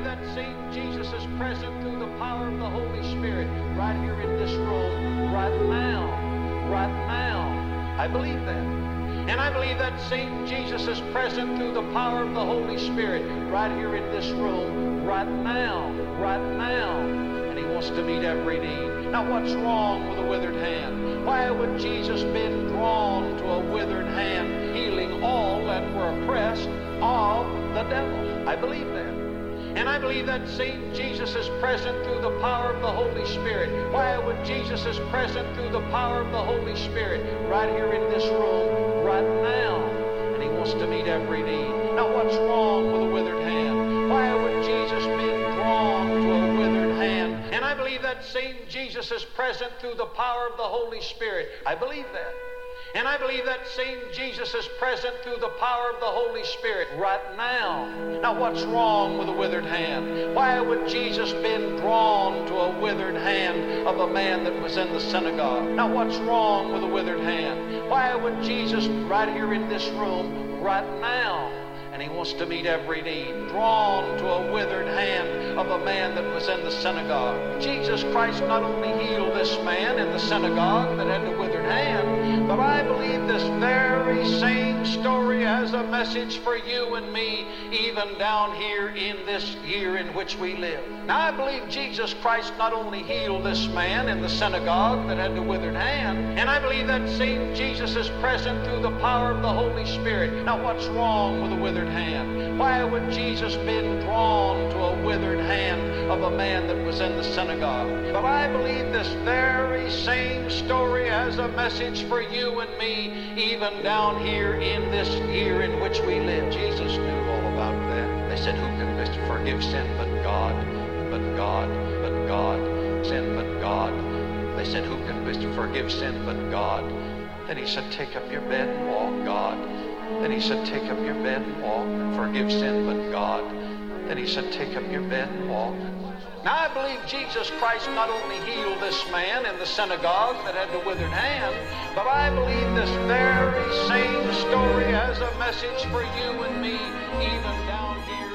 believe that same Jesus is present through the power of the Holy Spirit right here in this room, right now, right now. I believe that. And I believe that same Jesus is present through the power of the Holy Spirit right here in this room, right now, right now. And He wants to meet every need. Now, what's wrong with a withered hand? Why would Jesus been drawn to a withered hand, healing all that were oppressed of the devil? I believe that. And I believe that same Jesus is present through the power of the Holy Spirit. Why would Jesus is present through the power of the Holy Spirit right here in this room, right now? And He wants to meet every need. Now, what's wrong with a withered hand? Why would Jesus be drawn to a withered hand? And I believe that same Jesus is present through the power of the Holy Spirit. I believe that. And I believe that same Jesus is present through the power of the Holy Spirit right now. Now, what's wrong with a withered hand? Why would Jesus been drawn to a withered hand of a man that was in the synagogue? Now, what's wrong with a withered hand? Why would Jesus, right here in this room, right now, and he wants to meet every need. Drawn to a withered hand of a man that was in the synagogue. Jesus Christ not only healed this man in the synagogue that had the withered hand, but I believe this very same story has a message for you and me, even down here in this year in which we live. Now, I believe Jesus Christ not only healed this man in the synagogue that had the withered hand, and I believe that same Jesus is present through the power of the Holy Spirit. Now, what's wrong with a withered hand? Why would Jesus been drawn to a withered hand of a man that was in the synagogue? But I believe this very same story has a message for you and me, even down here in this year in which we live. Jesus knew all about that. They said, Who can forgive sin but God? But God, but God, sin but God. They said, Who can forgive sin but God? Then he said, Take up your bed and walk, God. Then he said, Take up your bed and walk. Forgive sin but God. Then he said, Take up your bed and walk. Now, I believe Jesus Christ not only healed this man in the synagogue that had the withered hand, but I believe this very same story has a message for you and me, even down here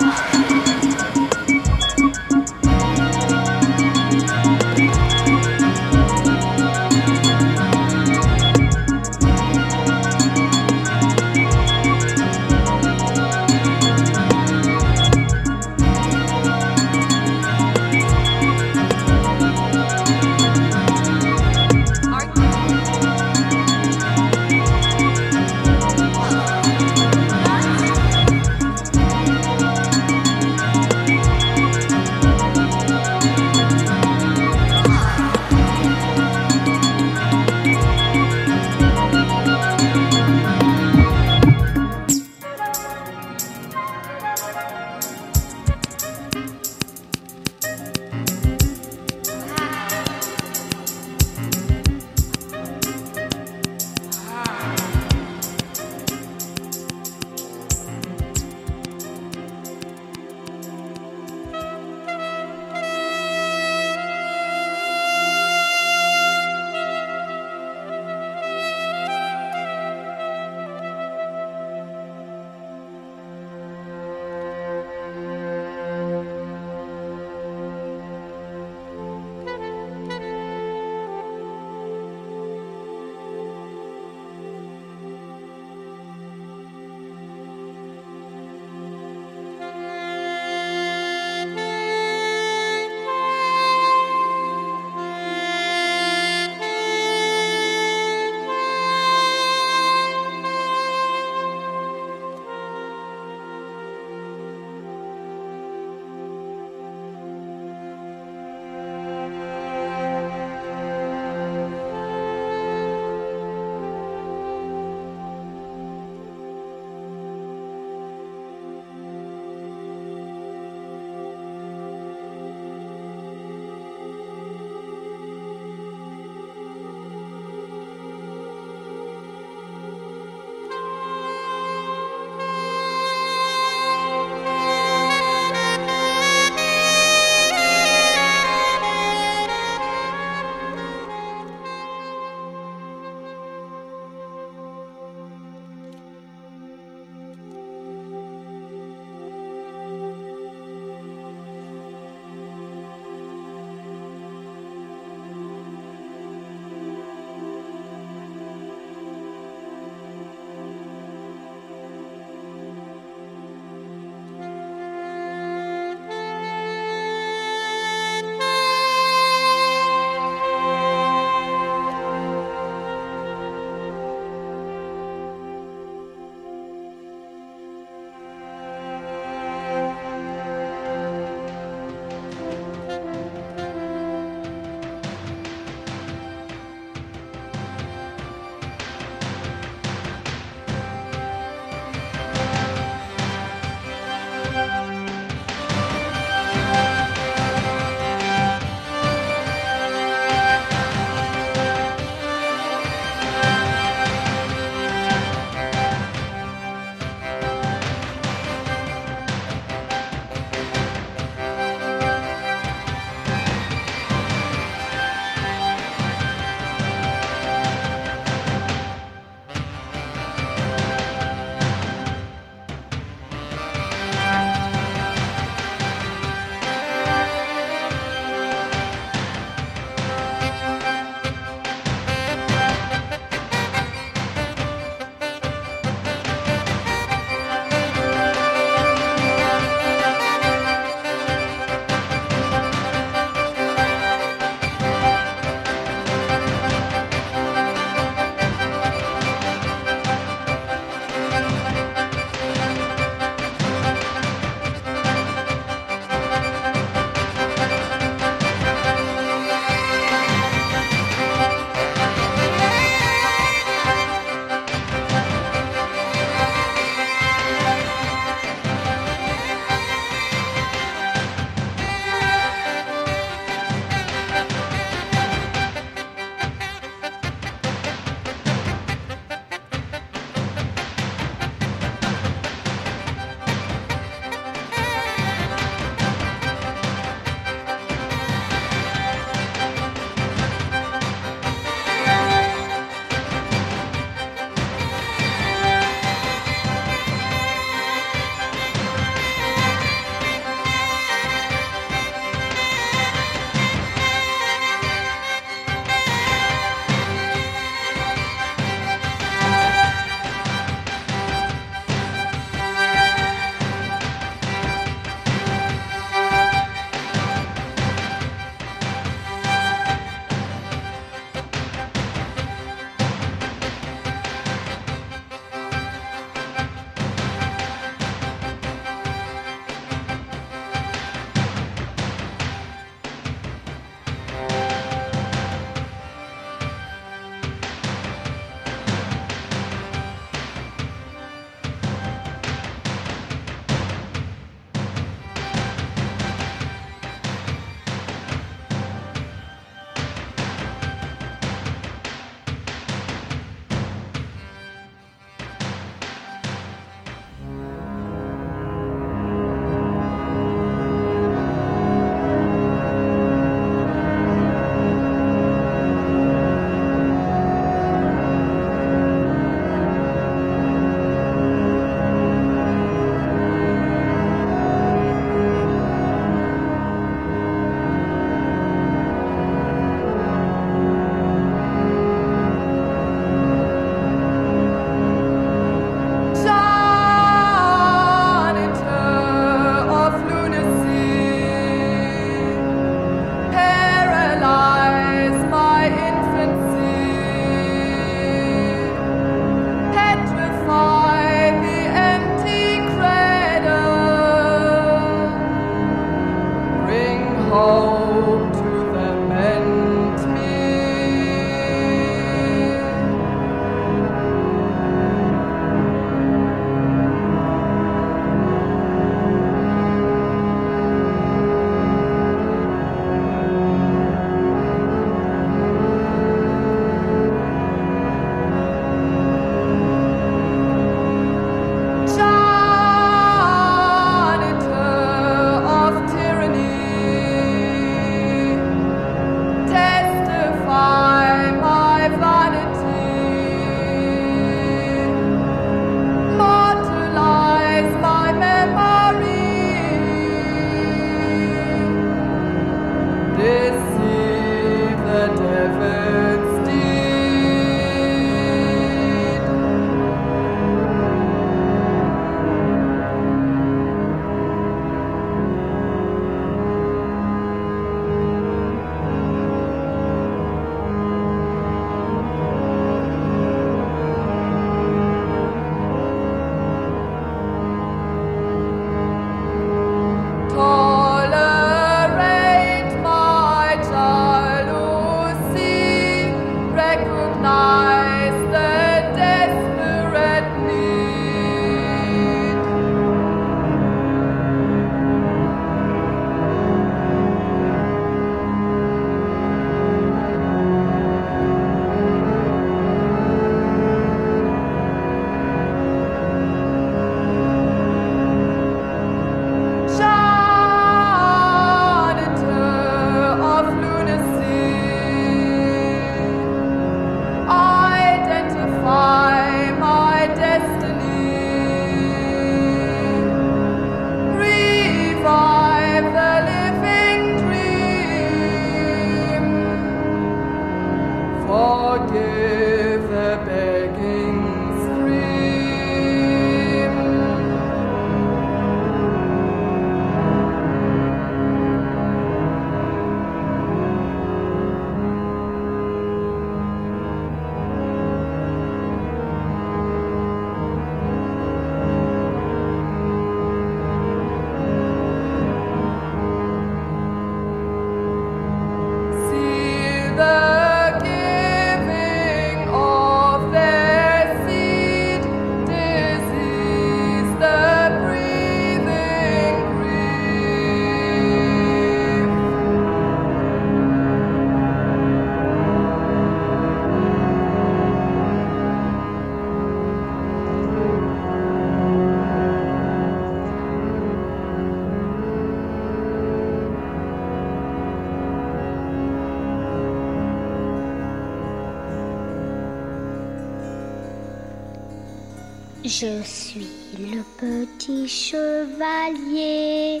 Je suis le petit chevalier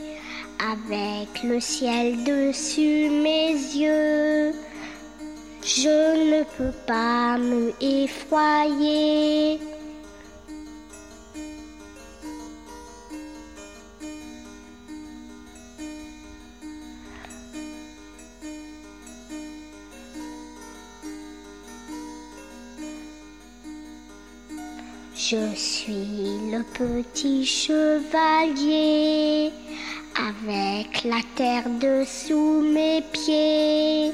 avec le ciel dessus mes yeux. Je ne peux pas me effroyer. Je suis le petit chevalier avec la terre dessous mes pieds.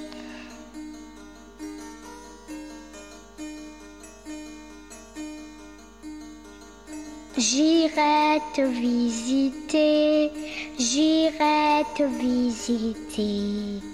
J'irai te visiter, j'irai te visiter.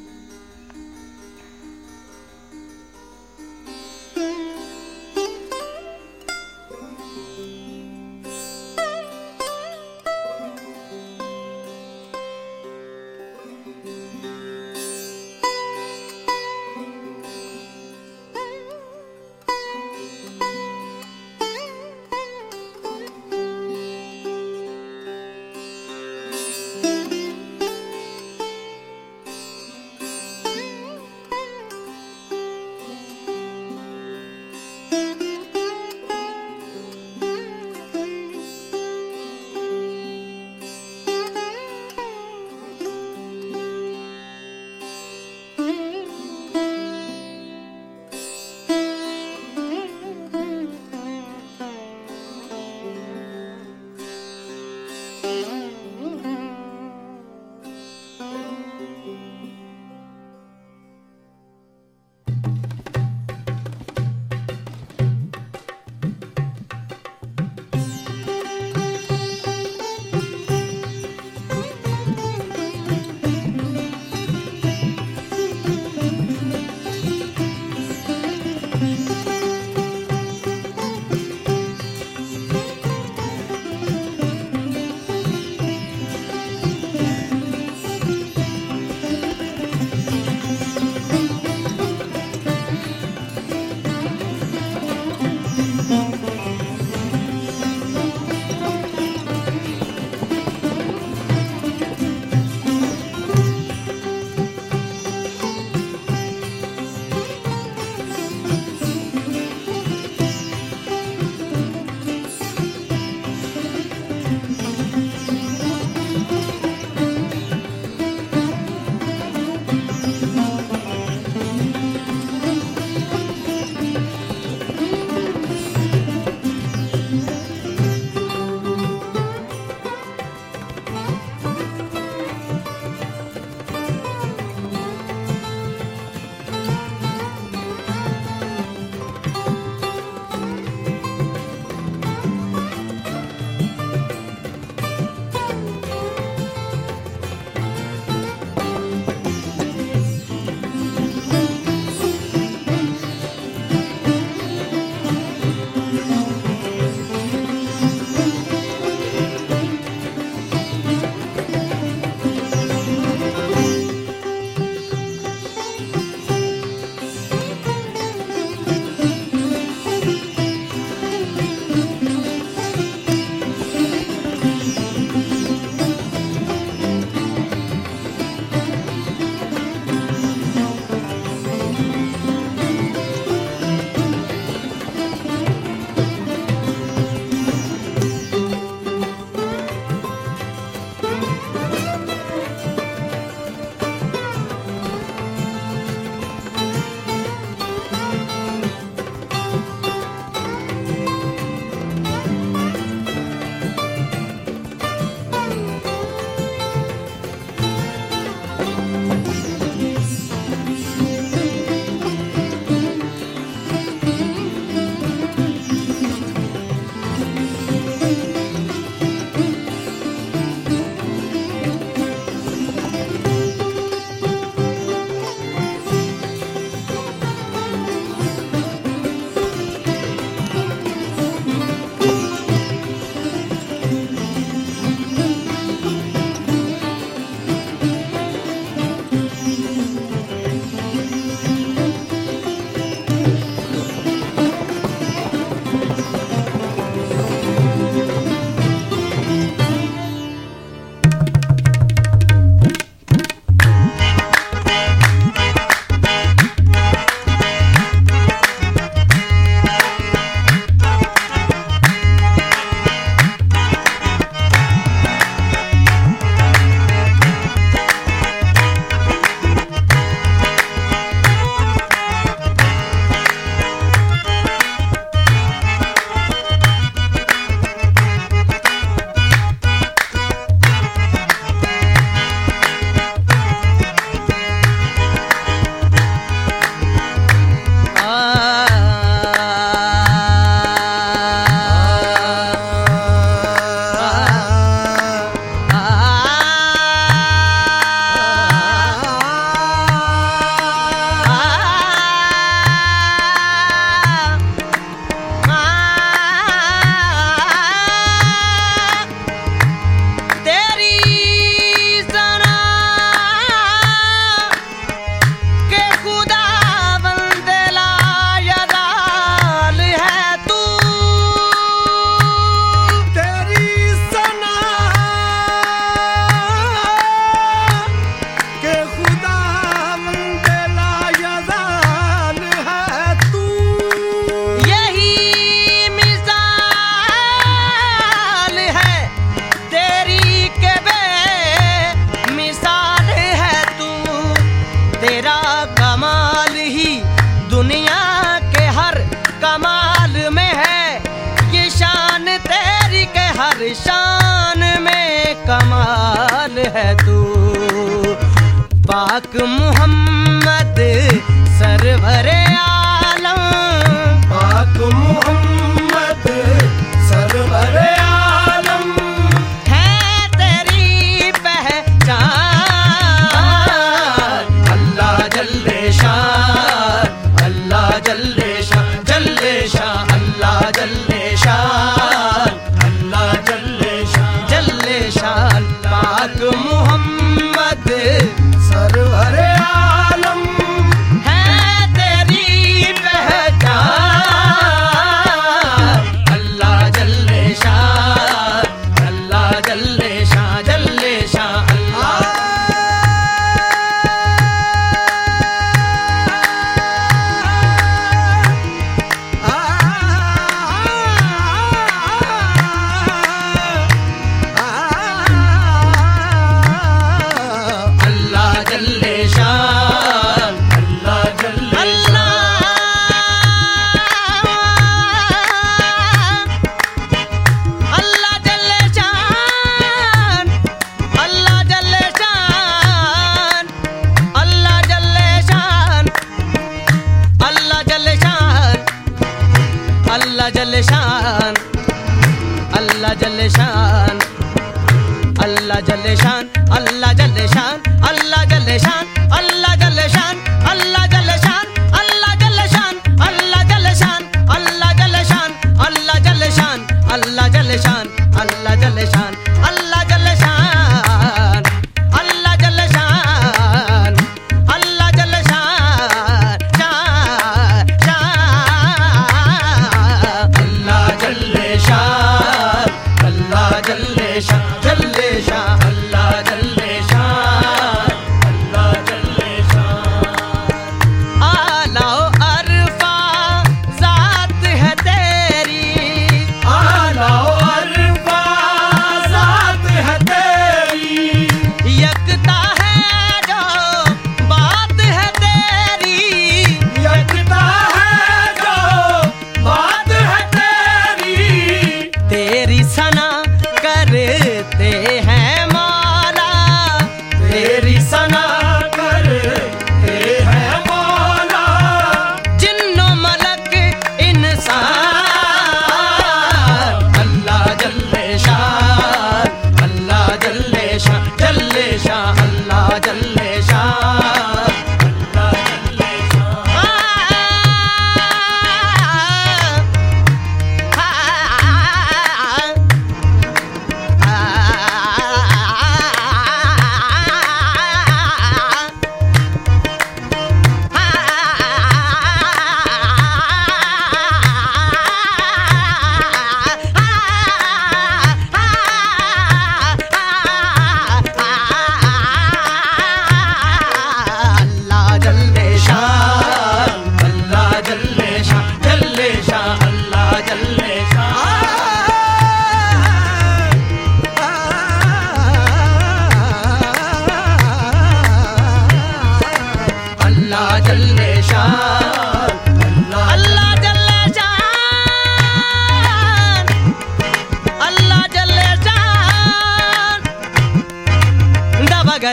Aku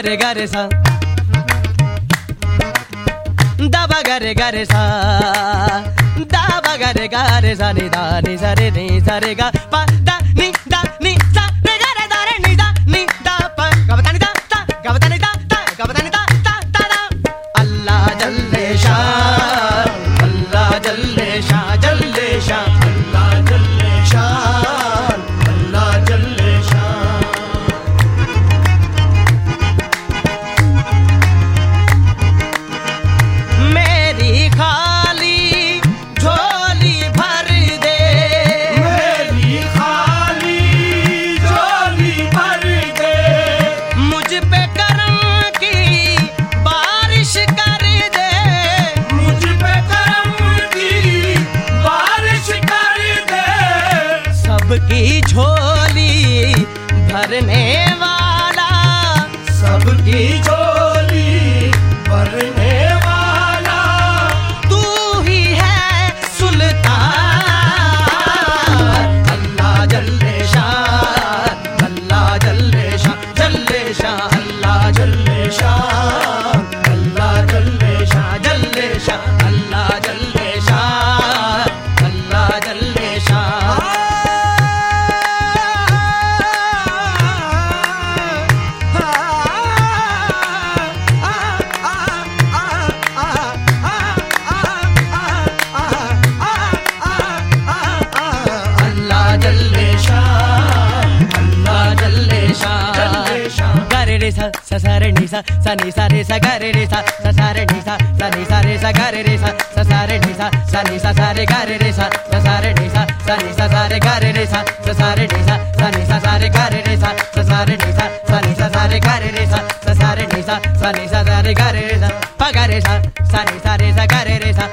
गरे गरे सा दाबा गरे गरे सा दाबा गरे गरे सा नि दा नि सा रे नि सा रे गा पा रे सा सा सा रे नी सा सा नी सा सा रे गा रे रे सा सा सा रे नी सा सा नी सा सा रे गा रे रे सा सा सा रे नी सा सा नी सा सा रे गा रे रे सा पा गा रे सा सा नी सा रे सा गा रे रे सा